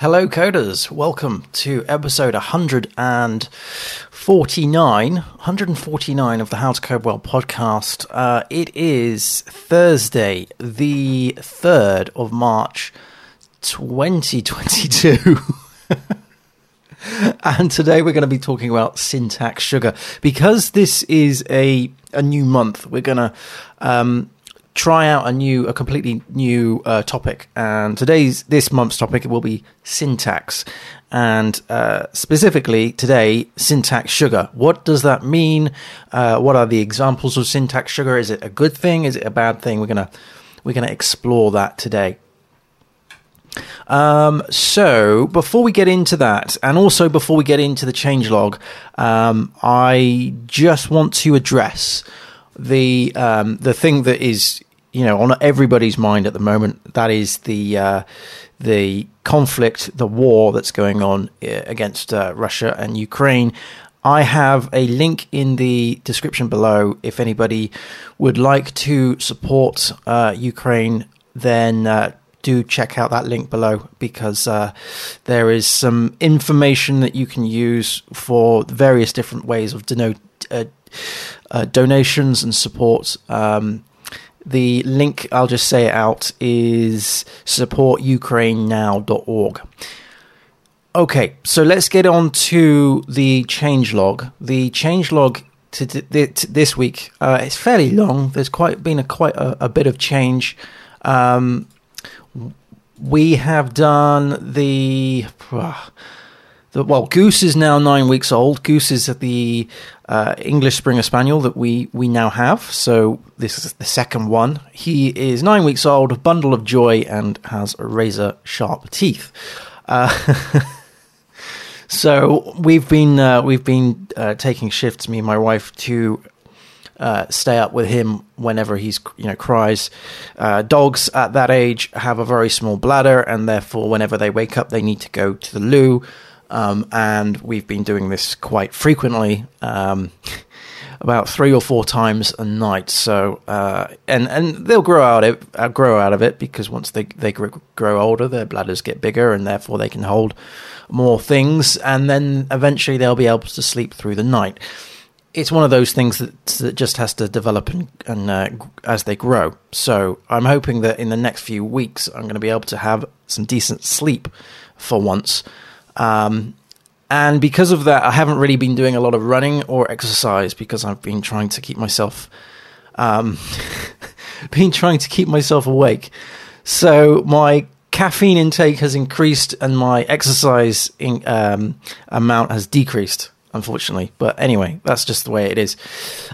Hello, coders. Welcome to episode 149, 149 of the How to Code Well podcast. Uh, it is Thursday, the 3rd of March, 2022. and today we're going to be talking about syntax sugar. Because this is a, a new month, we're going to um, try out a new, a completely new uh, topic. And today's this month's topic will be syntax, and uh, specifically today, syntax sugar. What does that mean? Uh, what are the examples of syntax sugar? Is it a good thing? Is it a bad thing? We're gonna we're gonna explore that today. Um, so before we get into that, and also before we get into the changelog, um, I just want to address the um, the thing that is you know on everybody's mind at the moment. That is the uh, the conflict, the war that's going on uh, against uh, Russia and Ukraine. I have a link in the description below. If anybody would like to support uh, Ukraine, then uh, do check out that link below because uh, there is some information that you can use for various different ways of denote, uh, uh, donations and support. Um, the link, I'll just say it out, is supportukrainenow.org. Okay, so let's get on to the changelog. The changelog to, this week uh, it's fairly long. There's quite been a quite a, a bit of change. Um, we have done the. Uh, well, Goose is now nine weeks old. Goose is at the uh, English Springer Spaniel that we, we now have. So this is the second one. He is nine weeks old, a bundle of joy, and has razor sharp teeth. Uh, so we've been uh, we've been uh, taking shifts, me and my wife, to uh, stay up with him whenever he's you know cries. Uh, dogs at that age have a very small bladder, and therefore, whenever they wake up, they need to go to the loo. Um, and we've been doing this quite frequently, um, about three or four times a night. So, uh, and and they'll grow out of uh, grow out of it because once they they grow older, their bladders get bigger, and therefore they can hold more things, and then eventually they'll be able to sleep through the night. It's one of those things that, that just has to develop and, and uh, as they grow. So I'm hoping that in the next few weeks I'm going to be able to have some decent sleep for once. Um, and because of that, I haven't really been doing a lot of running or exercise because I've been trying to keep myself, um, been trying to keep myself awake. So my caffeine intake has increased and my exercise in, um, amount has decreased unfortunately. But anyway, that's just the way it is.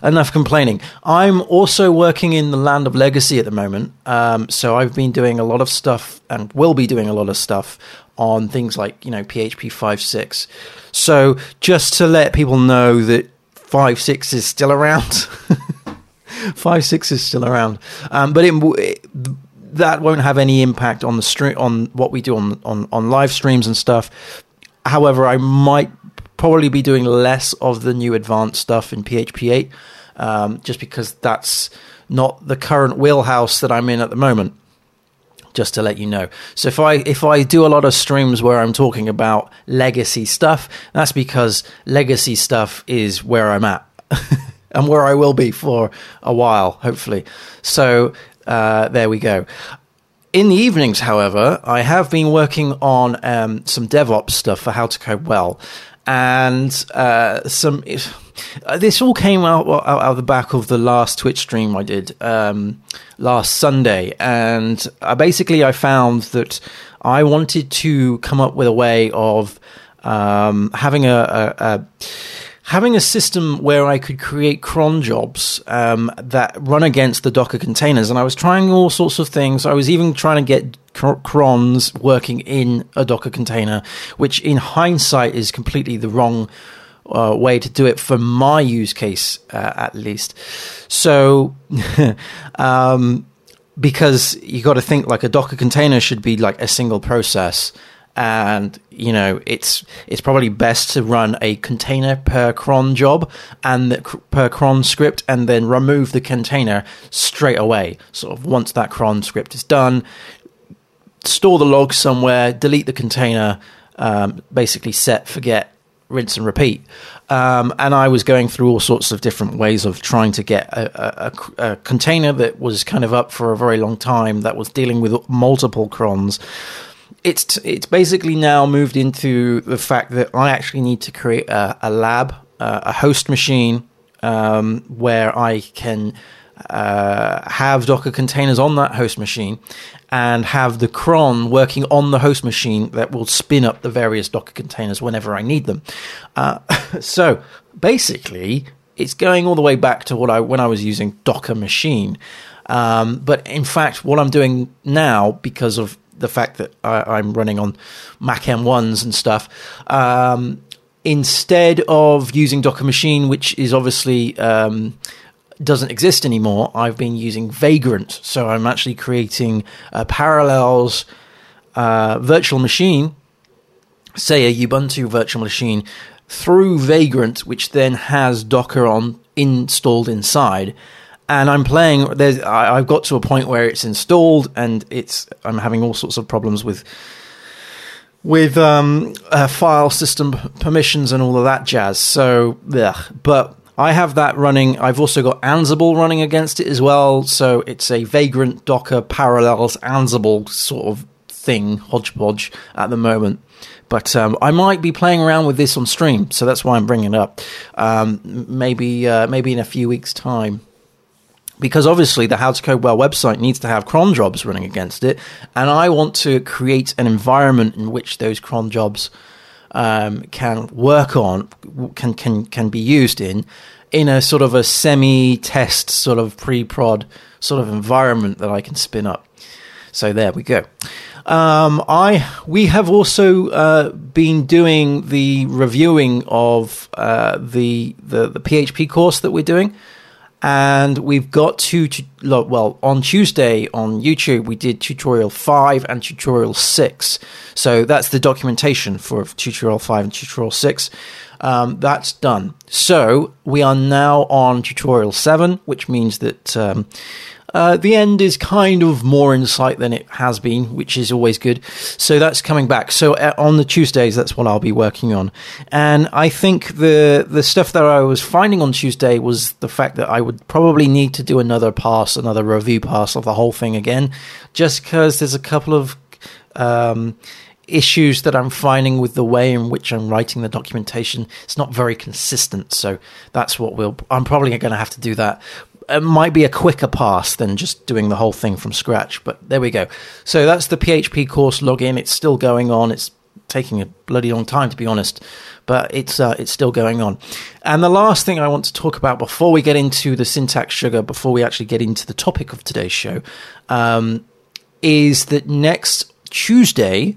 Enough complaining. I'm also working in the land of legacy at the moment. Um, so I've been doing a lot of stuff and will be doing a lot of stuff on things like, you know, PHP 5.6. So just to let people know that 5.6 is still around. 5.6 is still around. Um, but it, it that won't have any impact on the stream on what we do on, on on live streams and stuff. However, I might probably be doing less of the new advanced stuff in PHP 8, um, just because that's not the current wheelhouse that I'm in at the moment. Just to let you know. So if I if I do a lot of streams where I'm talking about legacy stuff, that's because legacy stuff is where I'm at. and where I will be for a while, hopefully. So uh, there we go. In the evenings, however, I have been working on um, some DevOps stuff for How to Code Well, and uh, some. Uh, this all came out, out, out of the back of the last Twitch stream I did um, last Sunday, and uh, basically I found that I wanted to come up with a way of um, having a, a, a having a system where I could create cron jobs um, that run against the Docker containers, and I was trying all sorts of things. I was even trying to get crons working in a Docker container, which in hindsight is completely the wrong uh, way to do it for my use case, uh, at least. So, um, because you got to think like a Docker container should be like a single process and you know it's it's probably best to run a container per cron job and per cron script and then remove the container straight away sort of once that cron script is done store the log somewhere, delete the container, um, basically set, forget, rinse and repeat. Um, and I was going through all sorts of different ways of trying to get a, a, a, container that was kind of up for a very long time that was dealing with multiple crons. It's it's basically now moved into the fact that I actually need to create a, a lab, uh, a host machine um, where I can uh, have Docker containers on that host machine and have the cron working on the host machine that will spin up the various Docker containers whenever I need them. Uh, so basically, it's going all the way back to what I when I was using Docker machine. Um, but in fact, what I'm doing now, because of the fact that I, am running on Mac M1s and stuff, um, instead of using Docker machine, which is obviously um, doesn't exist anymore, I've been using Vagrant. So I'm actually creating a Parallels uh, virtual machine, say a Ubuntu virtual machine, through Vagrant, which then has Docker on installed inside. And I'm playing. There's, I, I've got to a point where it's installed, and it's. I'm having all sorts of problems with with um, uh, file system permissions and all of that jazz. So, yeah. But I have that running. I've also got Ansible running against it as well. So it's a Vagrant Docker Parallels Ansible sort of thing, hodgepodge at the moment. But um, I might be playing around with this on stream, so that's why I'm bringing it up. Um, maybe uh, maybe in a few weeks' time. Because obviously the How to Code Well website needs to have cron jobs running against it, and I want to create an environment in which those cron jobs um, can work on, can can can be used in, in a sort of a semi-test sort of pre-prod sort of environment that I can spin up. So there we go. Um, I we have also uh, been doing the reviewing of uh, the, the the PHP course that we're doing and we've got two, well on tuesday on youtube we did tutorial 5 and tutorial 6 so that's the documentation for tutorial 5 and tutorial 6 um, that's done. So we are now on tutorial 7 which means that um, uh, the end is kind of more in sight than it has been, which is always good. So that's coming back. So uh, on the Tuesdays, that's what I'll be working on. And I think the the stuff that I was finding on Tuesday was the fact that I would probably need to do another pass, another review pass of the whole thing again, just because there's a couple of um, issues that I'm finding with the way in which I'm writing the documentation. It's not very consistent, so that's what we'll. I'm probably going to have to do that it might be a quicker pass than just doing the whole thing from scratch. But there we go. So that's the PHP course login. It's still going on. It's taking a bloody long time to be honest, but it's uh, it's still going on. And the last thing I want to talk about before we get into the syntax sugar, before we actually get into the topic of today's show, um, is that next Tuesday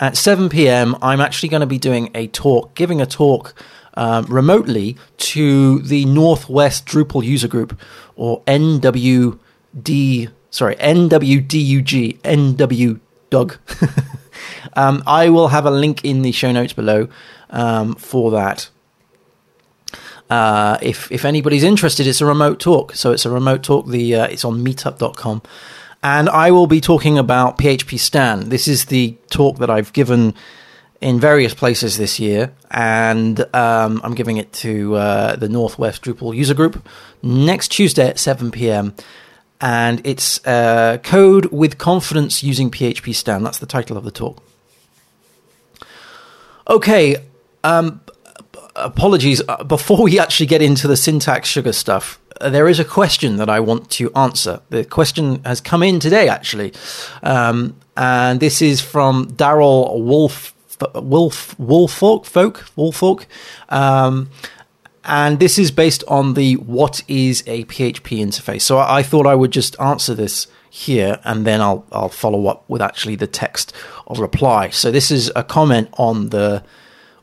at 7 p.m. I'm actually going to be doing a talk, giving a talk um, remotely to the Northwest Drupal user group or NWD, sorry, NWDUG, NW um, I will have a link in the show notes below um, for that. Uh, if if anybody's interested, it's a remote talk. So it's a remote talk. The uh, it's on Meetup.com, and I will be talking about PHPStan. This is the talk that I've given in various places this year, and um, I'm giving it to uh, the Northwest Drupal user group next Tuesday at 7 p.m. And it's uh, Code with Confidence using PHPStan. That's the title of the talk. Okay, um, apologies. Uh, before we actually get into the syntax sugar stuff, uh, there is a question that I want to answer. The question has come in today, actually. Um, and this is from Daryl Wolf Wolf Wolfolk folk Wolfolk. Um, and this is based on the what is a PHP interface. So I, I thought I would just answer this here, and then I'll I'll follow up with actually the text of reply. So this is a comment on the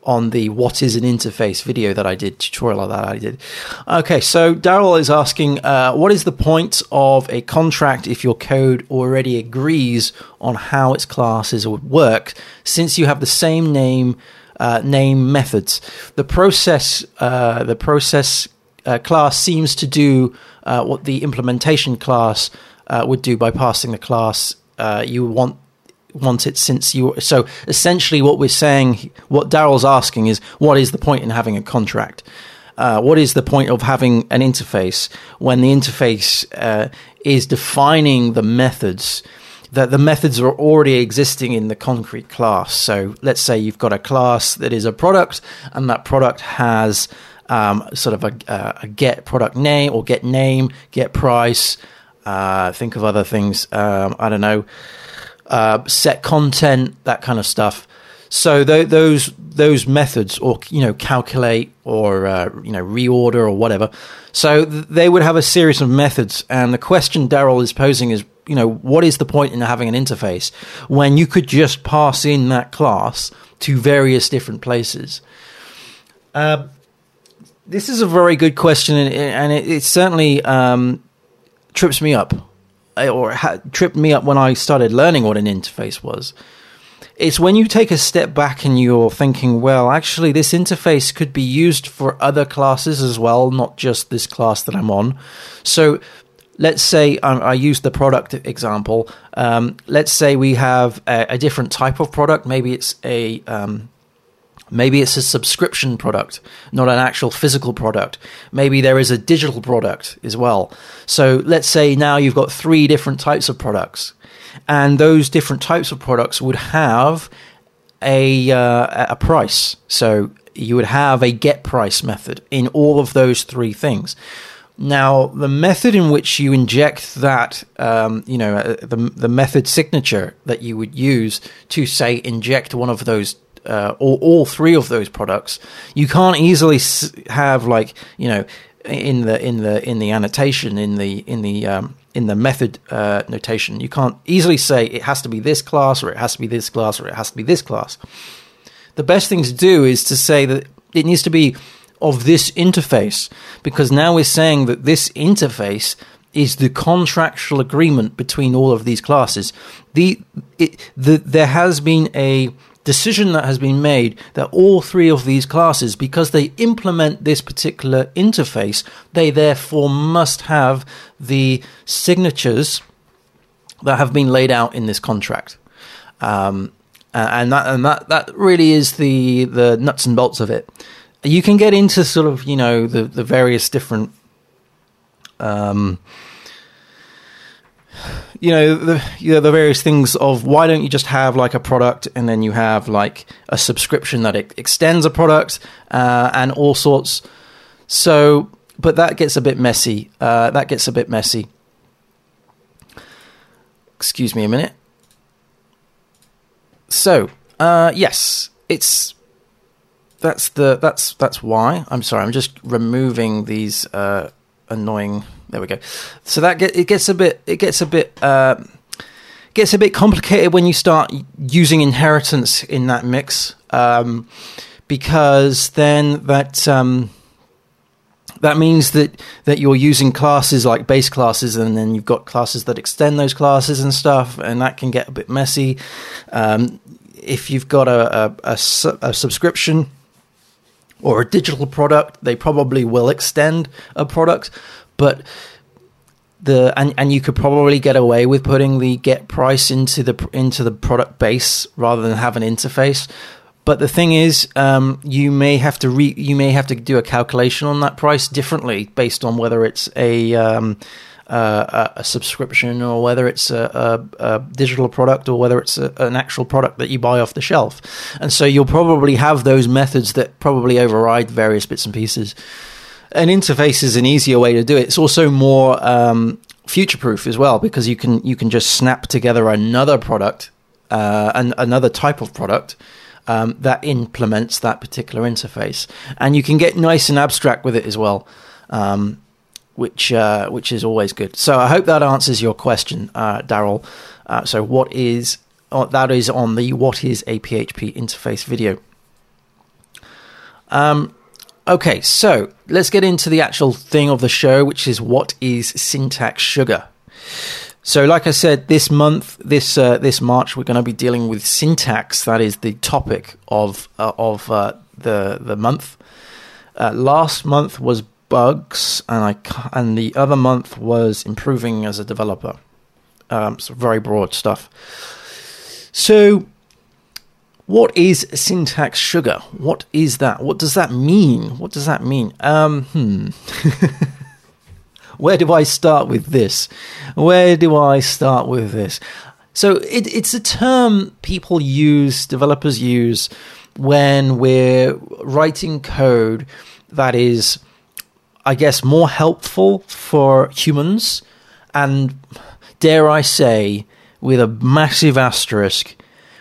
on the what is an interface video that I did, tutorial that I did. Okay, so Daryl is asking, uh, what is the point of a contract if your code already agrees on how its classes would work, since you have the same name uh, name methods? The process uh, the process uh, class seems to do uh, what the implementation class uh, would do by passing the class you want want it since you. So essentially, what we're saying, what Daryl's asking is, what is the point in having a contract? Uh, what is the point of having an interface when the interface uh, is defining the methods? That the methods are already existing in the concrete class. So let's say you've got a class that is a product, and that product has um, sort of a, a, get product name or get name, get price. Uh, think of other things. Um, I don't know uh, set content, that kind of stuff. So th- those those methods, or you know, calculate or uh, you know, reorder or whatever. So th- they would have a series of methods, and the question Daryl is posing is, you know, what is the point in having an interface when you could just pass in that class to various different places? Uh, this is a very good question, and, and it, it, certainly um, trips me up or ha- tripped me up when I started learning what an interface was. It's when you take a step back and you're thinking, well, actually, this interface could be used for other classes as well, not just this class that I'm on. So let's say um, I use the product example. Um, let's say we have a, a, different type of product. Maybe it's a um, Maybe it's a subscription product, not an actual physical product. Maybe there is a digital product as well. So let's say now you've got three different types of products, and those different types of products would have a uh, a price. So you would have a get price method in all of those three things. Now, the method in which you inject that, um, you know, uh, the the method signature that you would use to say inject one of those uh, all, all three of those products, you can't easily have like you know in the in the in the annotation in the in the um, in the method uh, notation, you can't easily say it has to be this class or it has to be this class or it has to be this class. The best thing to do is to say that it needs to be of this interface because now we're saying that this interface is the contractual agreement between all of these classes. The, it, the there has been a decision that has been made that all three of these classes, because they implement this particular interface, they therefore must have the signatures that have been laid out in this contract. Um, and that and that that really is the the nuts and bolts of it. You can get into sort of you know the the various different um, you know the you know, the various things of why don't you just have like a product and then you have like a subscription that it extends a product uh, and all sorts. So, but that gets a bit messy. Uh, that gets a bit messy. Excuse me a minute. So, uh, yes, it's that's the that's that's why. I'm sorry. I'm just removing these uh, annoying there we go. So that get, it gets a bit it gets a bit uh, gets a bit complicated when you start using inheritance in that mix, um, because then that um, that means that that you're using classes like base classes, and then you've got classes that extend those classes and stuff, and that can get a bit messy. Um, if you've got a, a, a, a subscription or a digital product, they probably will extend a product but the and and you could probably get away with putting the get price into the into the product base rather than have an interface. But the thing is, um, you may have to re, you may have to do a calculation on that price differently based on whether it's a um, uh, a, subscription or whether it's a, a, a digital product or whether it's a, an actual product that you buy off the shelf. And so you'll probably have those methods that probably override various bits and pieces an interface is an easier way to do it. It's also more um, future proof as well because you can you can just snap together another product uh, and another type of product um, that implements that particular interface, and you can get nice and abstract with it as well. Um, which uh, which is always good. So I hope that answers your question, uh, Daryl. Uh, so what is uh, that is on the what is a PHP interface video. Um, Okay, so let's get into the actual thing of the show, which is what is syntax sugar. So, like I said, this month, this uh, this March, we're going to be dealing with syntax. That is the topic of uh, of uh, the the month. Uh, last month was bugs, and I and the other month was improving as a developer. Um, so very broad stuff. So, what is syntax sugar? What is that? What does that mean? What does that mean? Um, hmm. Where do I start with this? Where do I start with this? So it, it's a term people use, developers use, when we're writing code that is, I guess, more helpful for humans and, dare I say, with a massive asterisk,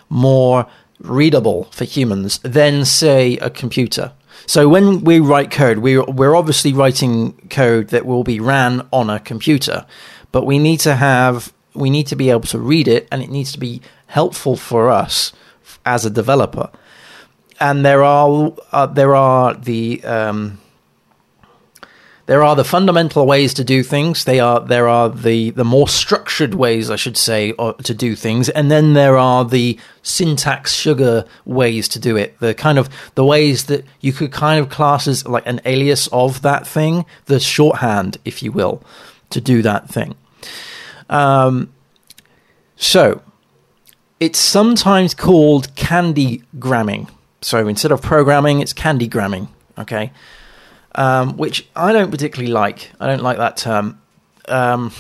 more readable for humans than, say, a computer. So when we write code, we're, we're obviously writing code that will be ran on a computer, but we need to have we need to be able to read it, and it needs to be helpful for us as a developer. And there are uh, there are the um, there are the fundamental ways to do things. They are there are the the more structured ways, I should say, uh, to do things, and then there are the syntax sugar ways to do it. The kind of the ways that you could kind of class as like an alias of that thing, the shorthand, if you will, to do that thing. Um, so it's sometimes called candy gramming. So instead of programming, it's candy gramming. Okay um, which I don't particularly like. I don't like that term. Um,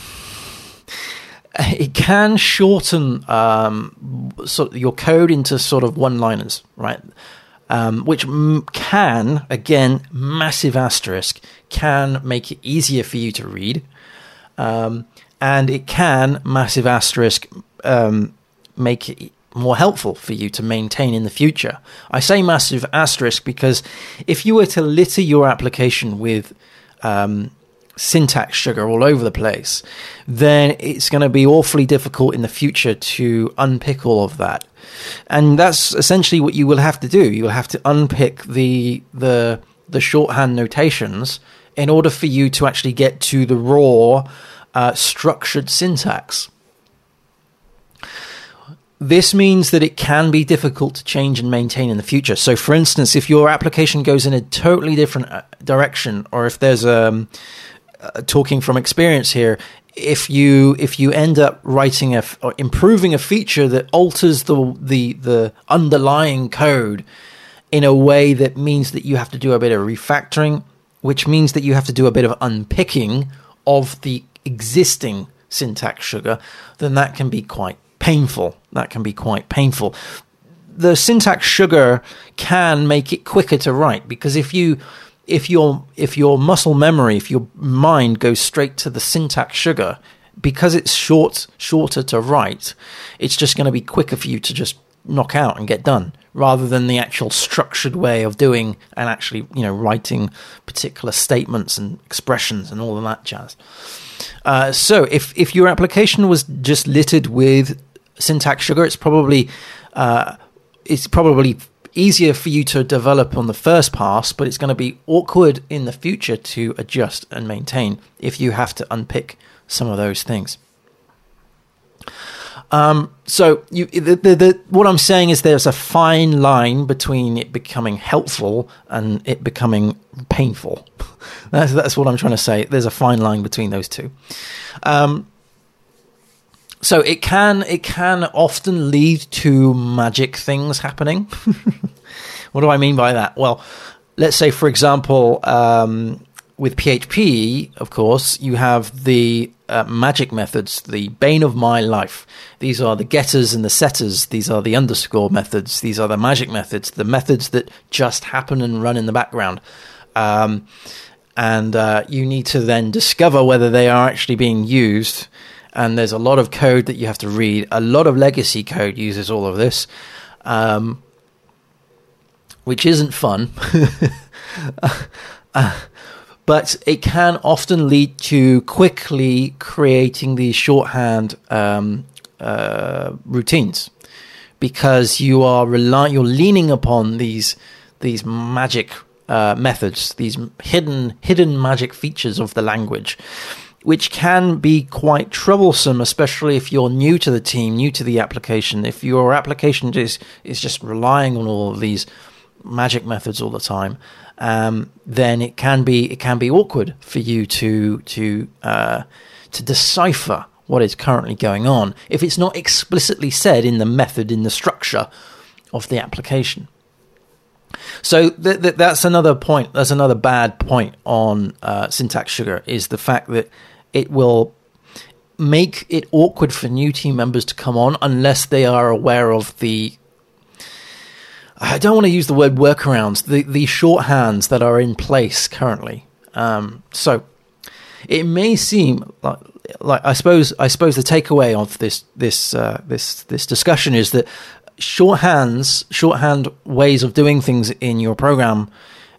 it can shorten um, sort of your code into sort of one-liners, right? Um, which m- can, again, massive asterisk, can make it easier for you to read, um, and it can, massive asterisk, um, make it more helpful for you to maintain in the future. I say massive asterisk because if you were to litter your application with um, syntax sugar all over the place, then it's going to be awfully difficult in the future to unpick all of that. And that's essentially what you will have to do. You will have to unpick the the the shorthand notations in order for you to actually get to the raw uh, structured syntax. This means that it can be difficult to change and maintain in the future. So, for instance, if your application goes in a totally different uh, direction, or if there's a um, uh, talking from experience here, if you if you end up writing a or improving a feature that alters the the the underlying code in a way that means that you have to do a bit of refactoring, which means that you have to do a bit of unpicking of the existing syntax sugar, then that can be quite painful. That can be quite painful. The syntax sugar can make it quicker to write because if you if your if your muscle memory, if your mind goes straight to the syntax sugar, because it's short shorter to write, it's just going to be quicker for you to just knock out and get done rather than the actual structured way of doing and actually you know writing particular statements and expressions and all of that jazz. Uh, so if if your application was just littered with syntax sugar, it's probably uh, it's probably easier for you to develop on the first pass, but it's going to be awkward in the future to adjust and maintain if you have to unpick some of those things. Um, so you, the, the, the, what I'm saying is there's a fine line between it becoming helpful and it becoming painful. that's, that's what I'm trying to say. There's a fine line between those two. Um, so it can it can often lead to magic things happening. what do I mean by that? Well, let's say for example, um, with PHP, of course, you have the uh, magic methods, the bane of my life. These are the getters and the setters. These are the underscore methods. These are the magic methods, the methods that just happen and run in the background. Um, and uh, you need to then discover whether they are actually being used and there's a lot of code that you have to read. A lot of legacy code uses all of this, um, which isn't fun. uh, but it can often lead to quickly creating these shorthand um, uh, routines because you are relying, you're leaning upon these these magic uh, methods, these hidden hidden magic features of the language which can be quite troublesome, especially if you're new to the team, new to the application. If your application is is just relying on all of these magic methods all the time, um, then it can be it can be awkward for you to to uh, to decipher what is currently going on if it's not explicitly said in the method, in the structure of the application. So th- th- that's another point. That's another bad point on uh, syntax sugar is the fact that it will make it awkward for new team members to come on unless they are aware of the. I don't want to use the word workarounds. The the shorthands that are in place currently. Um, so it may seem like, like I suppose I suppose the takeaway of this this uh, this this discussion is that shorthands, shorthand ways of doing things in your program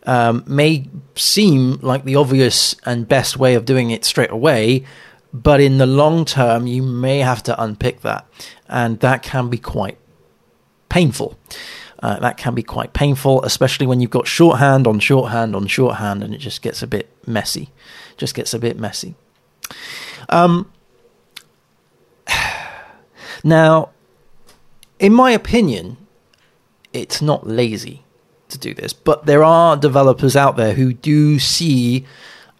um, may seem like the obvious and best way of doing it straight away, but in the long term, you may have to unpick that, and that can be quite painful. Uh, that can be quite painful, especially when you've got shorthand on shorthand on shorthand, and it just gets a bit messy. Just gets a bit messy. Um, now, in my opinion, it's not lazy to do this, but there are developers out there who do see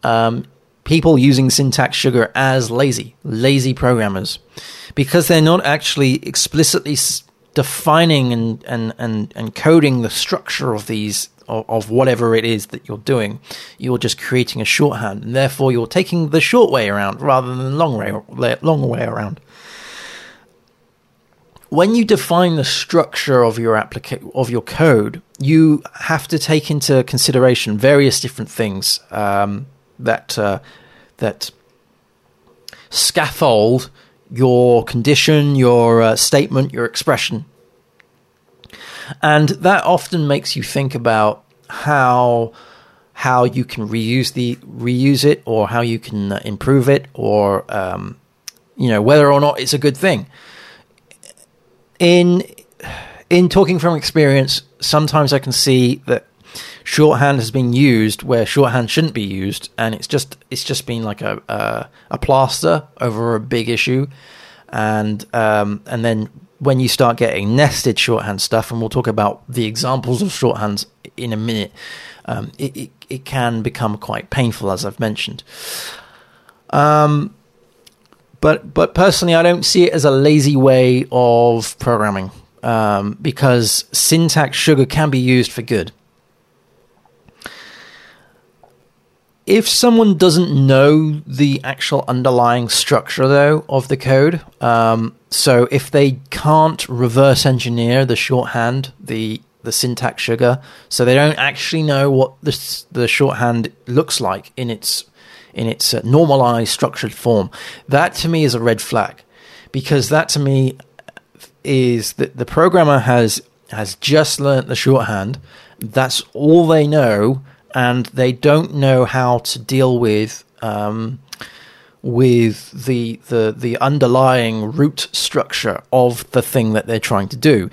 um, people using syntax sugar as lazy, lazy programmers, because they're not actually explicitly defining and, and, and, and coding the structure of these of, whatever it is that you're doing. You're just creating a shorthand, and therefore you're taking the short way around rather than the long way long way around when you define the structure of your applica- of your code, you have to take into consideration various different things um, that uh, that scaffold your condition, your uh, statement, your expression, and that often makes you think about how how you can reuse the reuse it, or how you can uh, improve it, or um, you know whether or not it's a good thing in in talking from experience, sometimes I can see that shorthand has been used where shorthand shouldn't be used, and it's just it's just been like a a, a plaster over a big issue, and um, and then when you start getting nested shorthand stuff, and we'll talk about the examples of shorthands in a minute, um, it, it, it can become quite painful, as I've mentioned. Um, but but personally, I don't see it as a lazy way of programming um, because syntax sugar can be used for good. If someone doesn't know the actual underlying structure, though, of the code, um, so if they can't reverse engineer the shorthand, the the syntax sugar, so they don't actually know what the the shorthand looks like in its in its uh, normalized structured form. That to me is a red flag because that to me is that the programmer has has just learnt the shorthand. That's all they know, and they don't know how to deal with um, with the the the underlying root structure of the thing that they're trying to do,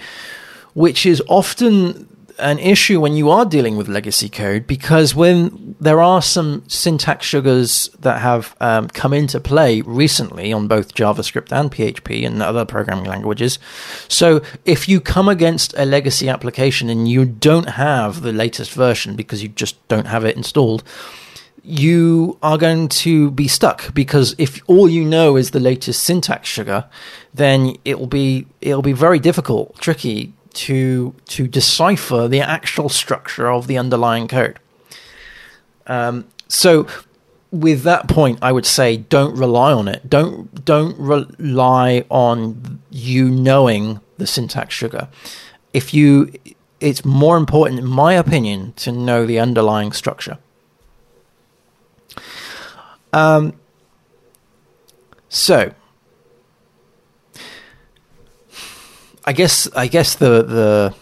which is often an issue when you are dealing with legacy code because when there are some syntax sugars that have um, come into play recently on both JavaScript and PHP and other programming languages. So if you come against a legacy application and you don't have the latest version because you just don't have it installed, you are going to be stuck because if all you know is the latest syntax sugar, then it will be it'll be very difficult, tricky to to decipher the actual structure of the underlying code. Um, so, with that point, I would say don't rely on it. Don't don't rely on you knowing the syntax sugar. If you, it's more important, in my opinion, to know the underlying structure. Um, so I guess I guess the the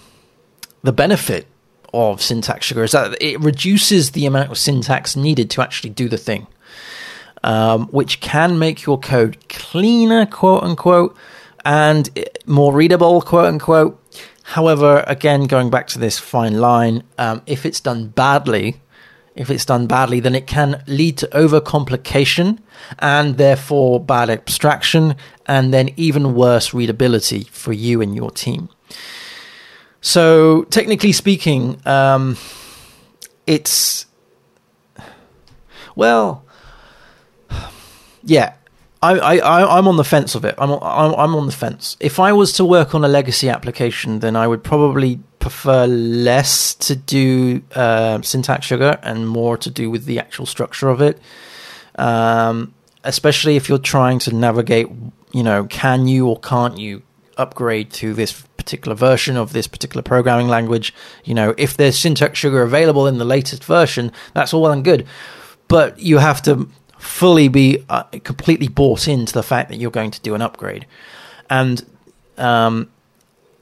the benefit of syntax sugar is that it reduces the amount of syntax needed to actually do the thing, um, which can make your code cleaner, quote unquote, and more readable, quote unquote. However, again, going back to this fine line, um, if it's done badly, if it's done badly, then it can lead to overcomplication and therefore bad abstraction and then even worse readability for you and your team. So, technically speaking, um, it's well, yeah. I, I, I'm on the fence of it. I'm, I'm, I'm on the fence. If I was to work on a legacy application, then I would probably prefer less to do uh, syntax sugar and more to do with the actual structure of it. Um, especially if you're trying to navigate, you know, can you or can't you upgrade to this particular version of this particular programming language? You know, if there's syntax sugar available in the latest version, that's all well and good. But you have to fully be uh, completely bought into the fact that you're going to do an upgrade, and um,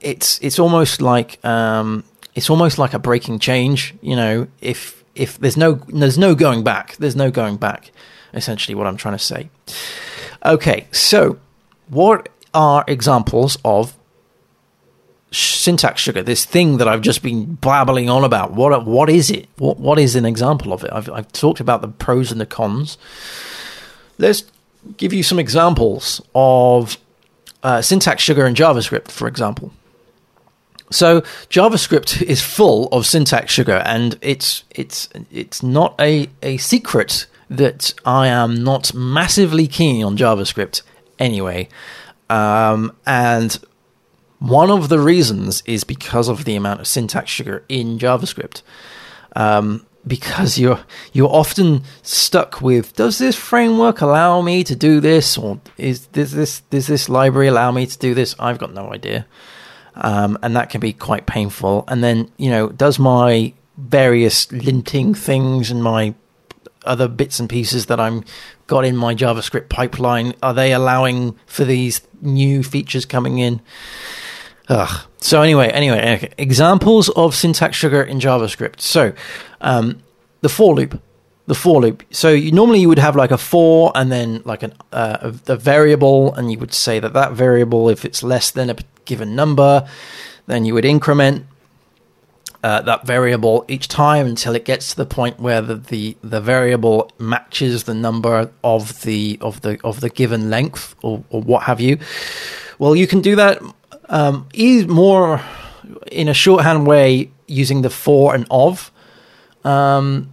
it's it's almost like um, it's almost like a breaking change. You know, if if there's no there's no going back, there's no going back. Essentially, what I'm trying to say. Okay, so what are examples of syntax sugar, this thing that I've just been babbling on about. What what is it? What what is an example of it? I've I've talked about the pros and the cons. Let's give you some examples of uh, syntax sugar in JavaScript, for example. So JavaScript is full of syntax sugar, and it's it's it's not a, a secret that I am not massively keen on JavaScript anyway. Um, and one of the reasons is because of the amount of syntax sugar in JavaScript. Um, because you're you're often stuck with does this framework allow me to do this or is does this does this library allow me to do this i've got no idea um, and that can be quite painful and then you know does my various linting things and my other bits and pieces that i'm got in my javascript pipeline are they allowing for these new features coming in Ugh. So anyway, anyway, okay. examples of syntax sugar in JavaScript. So um, the for loop, the for loop. So you, normally you would have like a for and then like an, uh, a, a, variable, and you would say that that variable, if it's less than a given number, then you would increment uh, that variable each time until it gets to the point where the, the, the variable matches the number of the of the of the given length or, or what have you. Well, you can do that um, more in a shorthand way using the for and of um,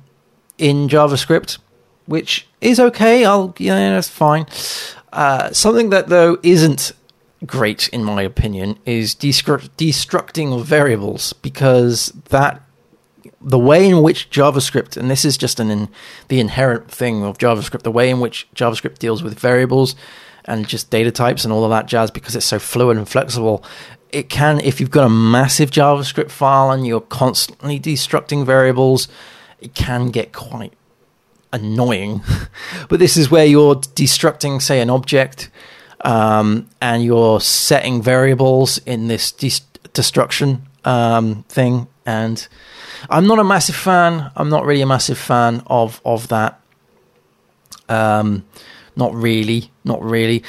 in JavaScript, which is okay. I'll yeah, that's fine. Uh, something that though isn't great in my opinion is destruct- destructing variables because that the way in which JavaScript, and this is just an in, the inherent thing of JavaScript, the way in which JavaScript deals with variables and just data types and all of that jazz because it's so fluid and flexible. It can, if you've got a massive JavaScript file and you're constantly destructing variables, it can get quite annoying. but this is where you're destructing, say, an object, um, and you're setting variables in this de- destruction um, thing. And I'm not a massive fan. I'm not really a massive fan of of that. Um, not really, not really.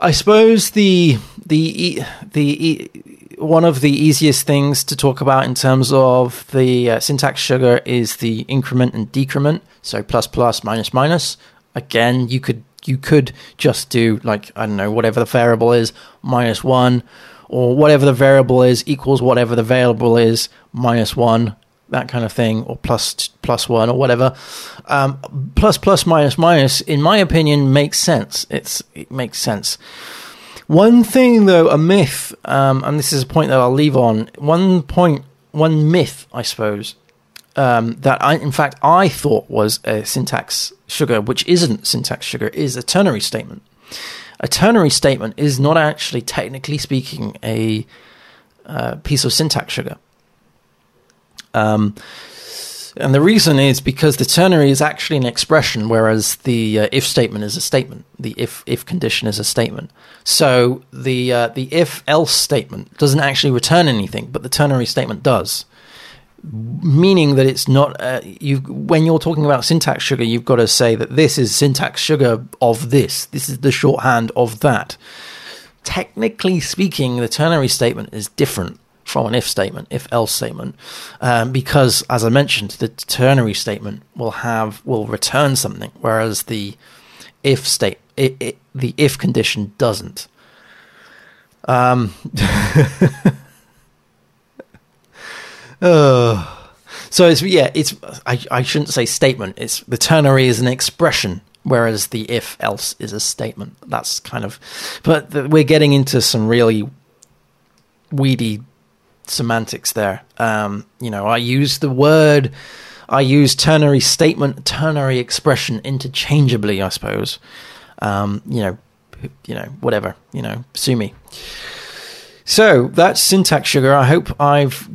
I suppose the the the one of the easiest things to talk about in terms of the uh, syntax sugar is the increment and decrement. So plus plus minus minus. Again, you could you could just do like I don't know whatever the variable is minus one, or whatever the variable is equals whatever the variable is minus one that kind of thing, or plus plus one or whatever. Um, plus plus minus minus, in my opinion, makes sense. It's it makes sense. One thing, though, a myth, um, and this is a point that I'll leave on. One point, one myth, I suppose, um, that I, in fact, I thought was a syntax sugar, which isn't syntax sugar, is a ternary statement. A ternary statement is not actually, technically speaking, a uh, piece of syntax sugar. Um, and the reason is because the ternary is actually an expression, whereas the uh, if statement is a statement. The if if condition is a statement. So the uh, the if else statement doesn't actually return anything, but the ternary statement does. Meaning that it's not uh, you. When you're talking about syntax sugar, you've got to say that this is syntax sugar of this. This is the shorthand of that. Technically speaking, the ternary statement is different from an if statement, if else statement, um, because as I mentioned, the ternary statement will have will return something, whereas the if state it, it, the if condition doesn't. Um, uh, so it's yeah, it's I, I shouldn't say statement. It's the ternary is an expression, whereas the if else is a statement. That's kind of, but the, we're getting into some really weedy semantics there. Um, you know, I use the word, I use ternary statement, ternary expression interchangeably, I suppose. Um, you know, you know, whatever, you know, sue me. So that's syntax sugar. I hope I've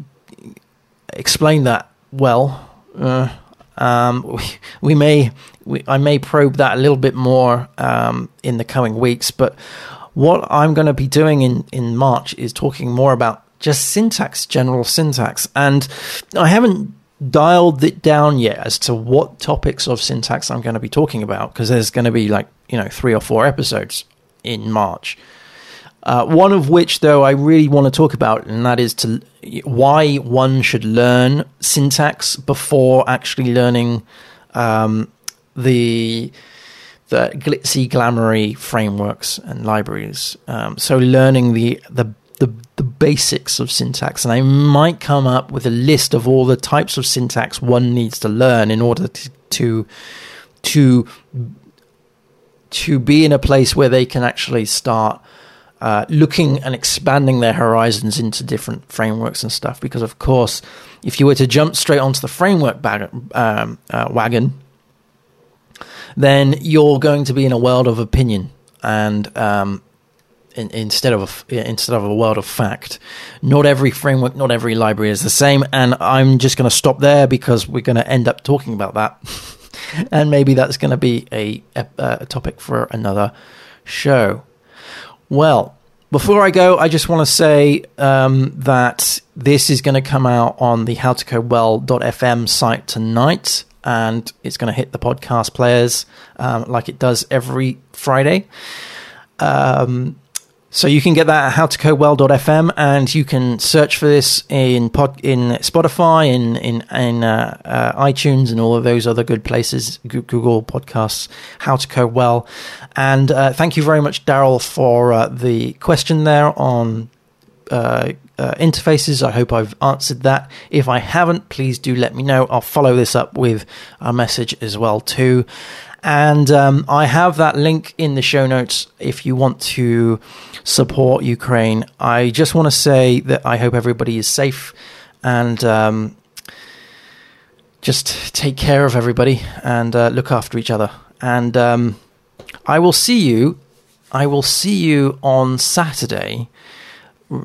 explained that well. Uh, um, we, we, may, we, I may probe that a little bit more um, in the coming weeks. But what I'm going to be doing in in March is talking more about just syntax, general syntax, and I haven't dialed it down yet as to what topics of syntax I'm going to be talking about because there's going to be like you know three or four episodes in March. Uh, one of which, though, I really want to talk about, and that is to why one should learn syntax before actually learning um, the the glitzy, glamoury frameworks and libraries. Um, so, learning the, the the the basics of syntax, and I might come up with a list of all the types of syntax one needs to learn in order to to to, to be in a place where they can actually start uh, looking and expanding their horizons into different frameworks and stuff. Because, of course, if you were to jump straight onto the framework bag, um, uh, wagon, then you're going to be in a world of opinion and um, in, instead of a, instead of a world of fact. Not every framework, not every library is the same, and I'm just going to stop there because we're going to end up talking about that, and maybe that's going to be a, a, a topic for another show. Well, before I go, I just want to say um, that this is going to come out on the howtocodewell.fm site tonight, and it's going to hit the podcast players um, like it does every Friday. Um, so you can get that at howtocodewell.fm, and you can search for this in pod, in Spotify, in in, in uh, uh, iTunes, and all of those other good places. Google Podcasts, How to Code Well, and uh, thank you very much, Daryl, for uh, the question there on uh, interfaces. I hope I've answered that. If I haven't, please do let me know. I'll follow this up with a message as well too. And um, I have that link in the show notes if you want to support Ukraine. I just want to say that I hope everybody is safe and um, just take care of everybody and uh, look after each other. And um, I will see you. I will see you on Saturday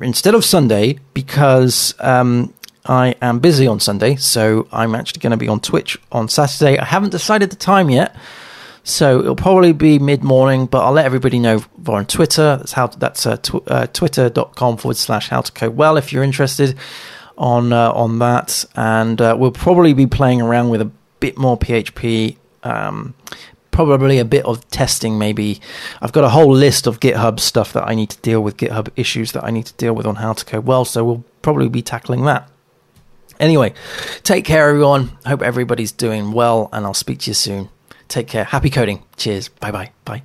instead of Sunday because um, I am busy on Sunday. So I'm actually going to be on Twitch on Saturday. I haven't decided the time yet. So it'll probably be mid morning, but I'll let everybody know via Twitter. That's how that's uh, tw- uh, twitter.com forward slash how to code well if you're interested on uh, on that. And uh, we'll probably be playing around with a bit more PHP. Um, probably a bit of testing, maybe. I've got a whole list of GitHub stuff that I need to deal with, GitHub issues that I need to deal with on how to code well. So we'll probably be tackling that. Anyway, take care, everyone. Hope everybody's doing well, and I'll speak to you soon. Take care. Happy coding. Cheers. Bye bye. Bye.